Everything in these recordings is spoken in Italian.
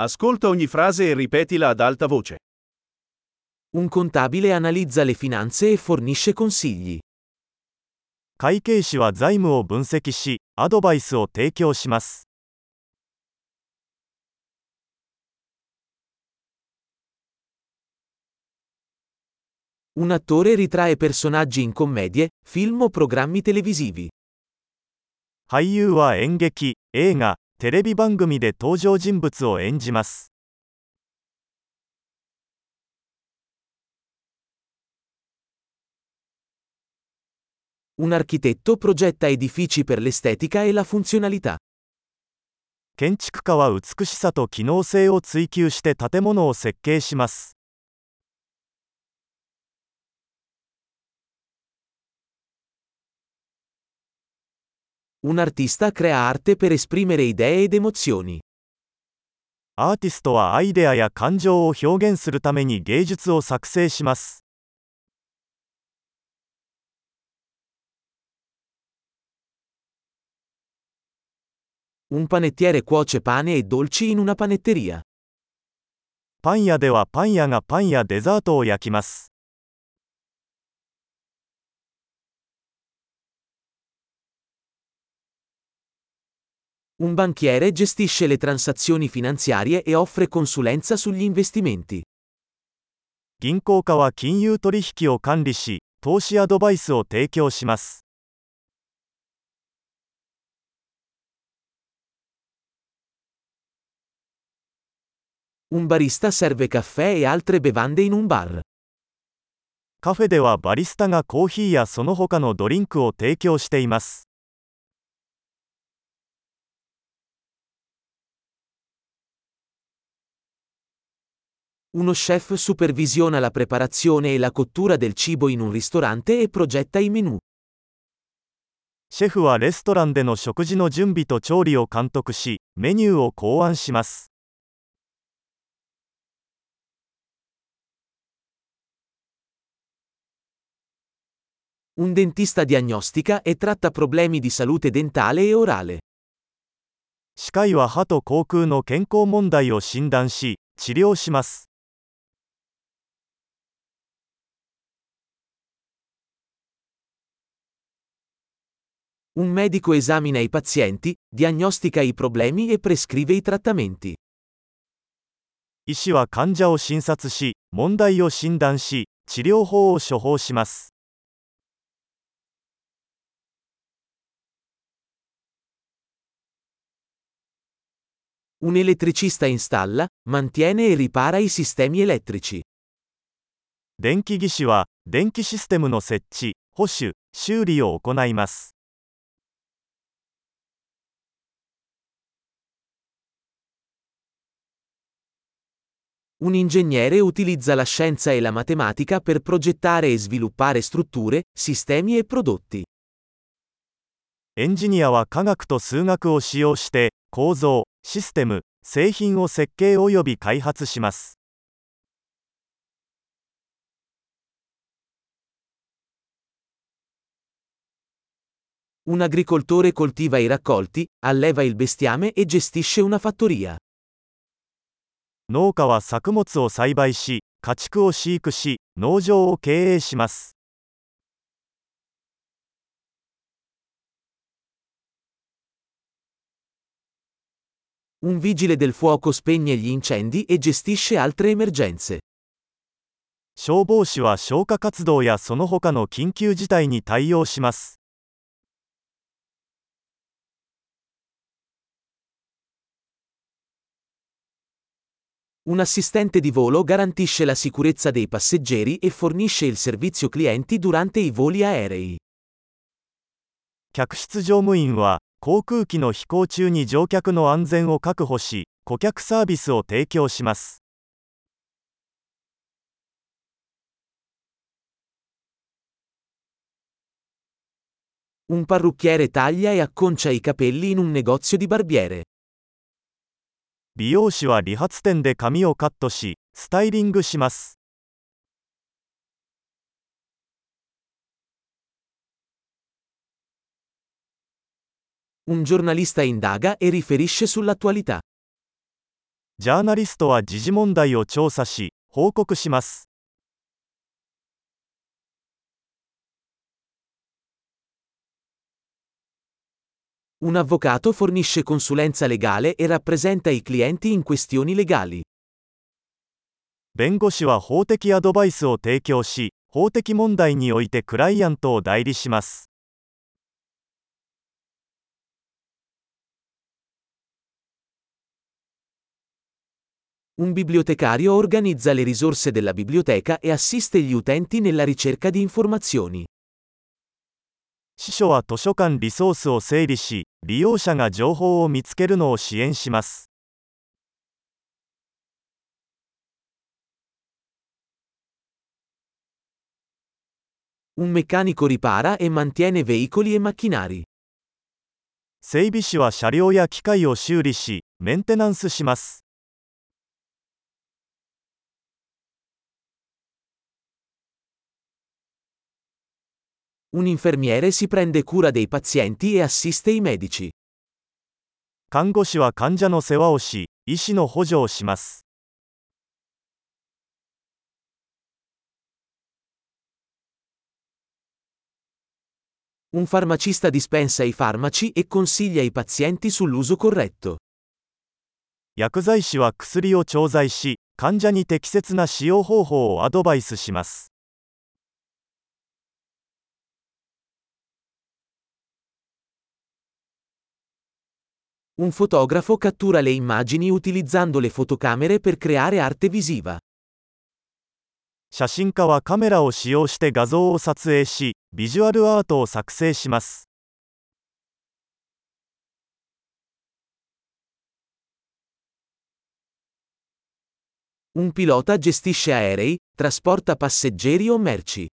Ascolta ogni frase e ripetila ad alta voce. Un contabile analizza le finanze e fornisce consigli. 会計士は財務を分析し、アドバイスを提供します。 Un attore ritrae personaggi in commedie, film o programmi televisivi. 俳優は演劇、映画、 テレビ番組で登場人物を演じます。Un architetto progetta edifici per l'estetica e la funzionalità. 建築家は美しさと機能性を追求して建物を設計します。Un artista crea arte per esprimere idee ed emozioni. アーティストはアイデアや感情を表現するために芸術を作成します。Un panettiere cuoce pane e dolci in una panetteria. パン屋ではパン屋がパンやデザートを焼きます。Un banchiere gestisce le transazioni finanziarie e offre consulenza sugli investimenti. 銀行家は金融取引を管理し、投資アドバイスを提供します。 Un barista serve caffè e altre bevande in un bar. カフェではバリスタがコーヒーやその他のドリンクを提供しています。 Uno chef supervisiona la preparazione e la cottura del cibo in un ristorante e progetta i menù. シェフはレストランでの食事の準備と調理を監督し、メニューを考案します。 Un dentista diagnostica e tratta problemi di salute dentale e orale. 歯科医は歯と口腔の健康問題を診断し、治療します。 Un medico esamina i pazienti, diagnostica i problemi e prescrive i trattamenti. 医師は患者を診察し、問題を診断し、治療法を処方します。 Un elettricista installa, mantiene e ripara i sistemi elettrici. 電気技師は、電気システムの設置、保守、修理を行います。 Un ingegnere utilizza la scienza e la matematica per progettare e sviluppare strutture, sistemi e prodotti. エンジニアは科学と数学を使用して、構造、システム、製品を設計及び開発します。 Un agricoltore coltiva i raccolti, alleva il bestiame e gestisce una fattoria. 農家は作物を栽培し、家畜を飼育し、農場を経営します。Un vigile del fuoco spegne gli incendi e gestisce altre emergenze. 消防士は消火活動やその他の緊急事態に対応します。Un assistente di volo garantisce la sicurezza dei passeggeri e fornisce il servizio clienti durante i voli aerei. 客室乗務員は、航空機の飛行中に乗客の安全を確保し、顧客サービスを提供します。 Un parrucchiere taglia e acconcia i capelli in un negozio di barbiere. 美容師は理髪店で髪をカットし、スタイリングします。Un giornalista indaga e riferisce sull'attualità. ジャーナリストは時事問題を調査し報告します Un avvocato fornisce consulenza legale e rappresenta i clienti in questioni legali. 弁護士は法的アドバイスを提供し法的問題においてクライアントを代理します Un bibliotecario organizza le risorse della biblioteca e assiste gli utenti nella ricerca di informazioni. 司書は図書館リソースを整理し利用者が情報を見つけるのを支援します Un meccanico ripara e mantiene veicoli e macchinari. 整備士は車両や機械を修理しメンテナンスします Un infermiere si prende cura dei pazienti e assiste i medici. 看護師は患者の世話をし医師の補助をします Un farmacista dispensa i farmaci e consiglia i pazienti sull'uso corretto. 薬剤師は薬を調剤し患者に適切な使用方法をアドバイスします Un fotografo cattura le immagini utilizzando le fotocamere per creare arte visiva. 写真家はカメラを使用して画像を撮影しビジュアルアートを作成します Un pilota gestisce aerei, trasporta passeggeri o merci.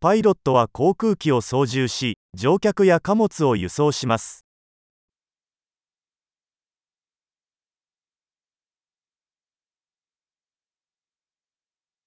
パイロットは航空機を操縦し乗客や貨物を輸送します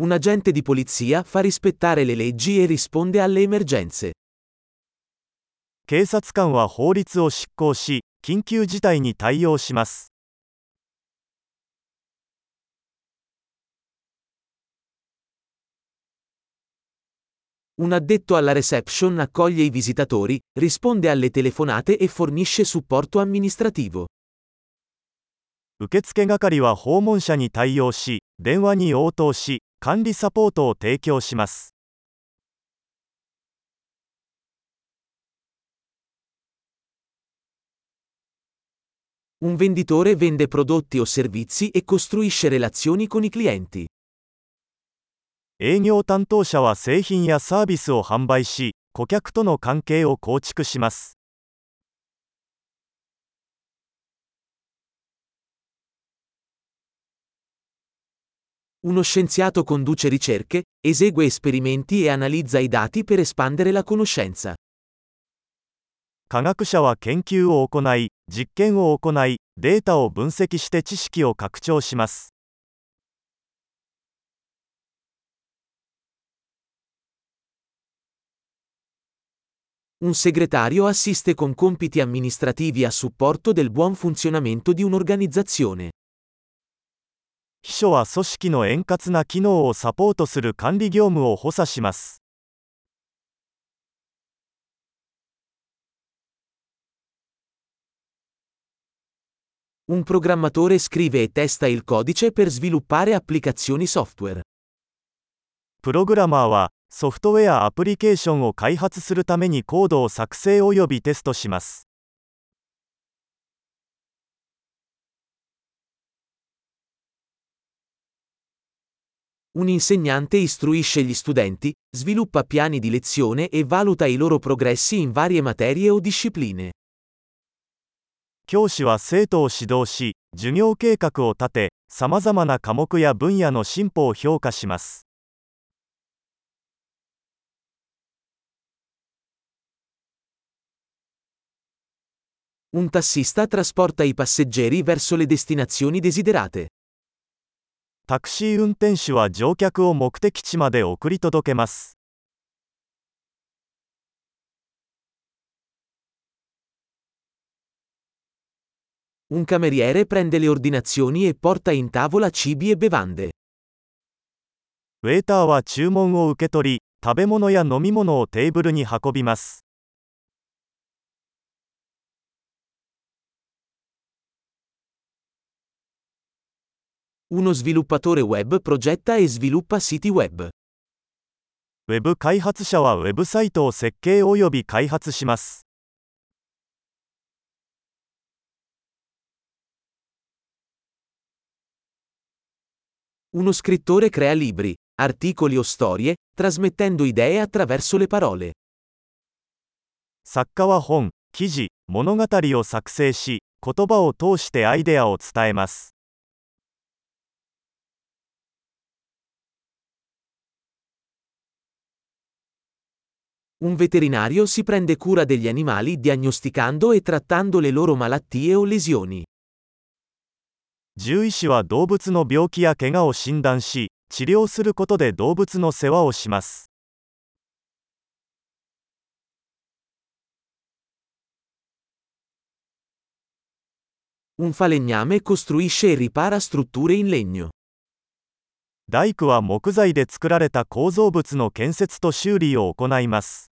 Un agente di polizia fa rispettare le leggi e risponde alle emergenze. 警察官は法律を執行し緊急事態に対応します Un addetto alla reception accoglie i visitatori, risponde alle telefonate e fornisce supporto amministrativo. 受付係は訪問者に対応し電話に応答し 管理サポートを提供します Un venditore vende prodotti o servizi e costruisce relazioni con i clienti. 営業担当者は製品やサービスを販売し顧客との関係を構築します Uno scienziato conduce ricerche, esegue esperimenti e analizza i dati per espandere la conoscenza. 科学者は研究を行い実験を行いデータを分析して知識を拡張します Un segretario assiste con compiti amministrativi a supporto del buon funzionamento di un'organizzazione. 秘書は組織の円滑な機能をサポートする管理業務を補佐します Un programmatore scrive e testa il codice per sviluppare applicazioni software. プログラマーはソフトウェアアプリケーションを開発するためにコードを作成およびテストします Un insegnante istruisce gli studenti, sviluppa piani di lezione e valuta i loro progressi in varie materie o discipline. 教師は生徒を指導し授業計画を立てさまざまな科目や分野の進歩を評価します Un tassista trasporta i passeggeri verso le destinazioni desiderate. タクシー運転手は乗客を目的地まで送り届けます Un cameriere prende le ordinazioni e porta in tavola cibi e bevande. ウェーターは注文を受け取り、食べ物や飲み物をテーブルに運びます。Uno sviluppatore web progetta e sviluppa siti web. ウェブ開発者はウェブサイトを設計及び開発します。 Uno scrittore crea libri, articoli o storie, trasmettendo idee attraverso le parole. 作家は本、記事、物語を作成し、言葉を通してアイデアを伝えます。 Un veterinario si prende cura degli animali diagnosticando e trattando le loro malattie o lesioni. 獣医師は動物の病気や怪我を診断し、治療することで動物の世話をします。 Un falegname costruisce e ripara strutture in legno. 大工は木材で作られた構造物の建設と修理を行います。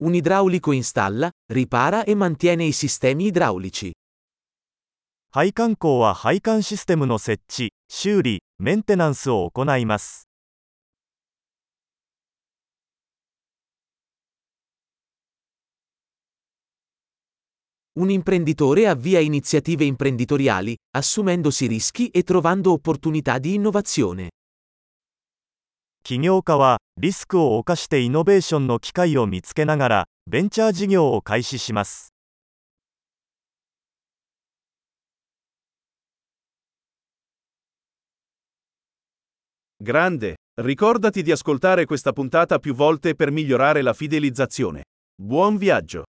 Un idraulico installa, ripara e mantiene i sistemi idraulici. 配管工は配管システムの設置、修理、メンテナンスを行います。Un imprenditore avvia iniziative imprenditoriali, assumendosi rischi e trovando opportunità di innovazione. 起業家はリスクを冒してイノベーションの機会を見つけながらベンチャー事業を開始します Grande, ricordati di ascoltare questa puntata più volte per migliorare la fidelizzazione. Buon viaggio!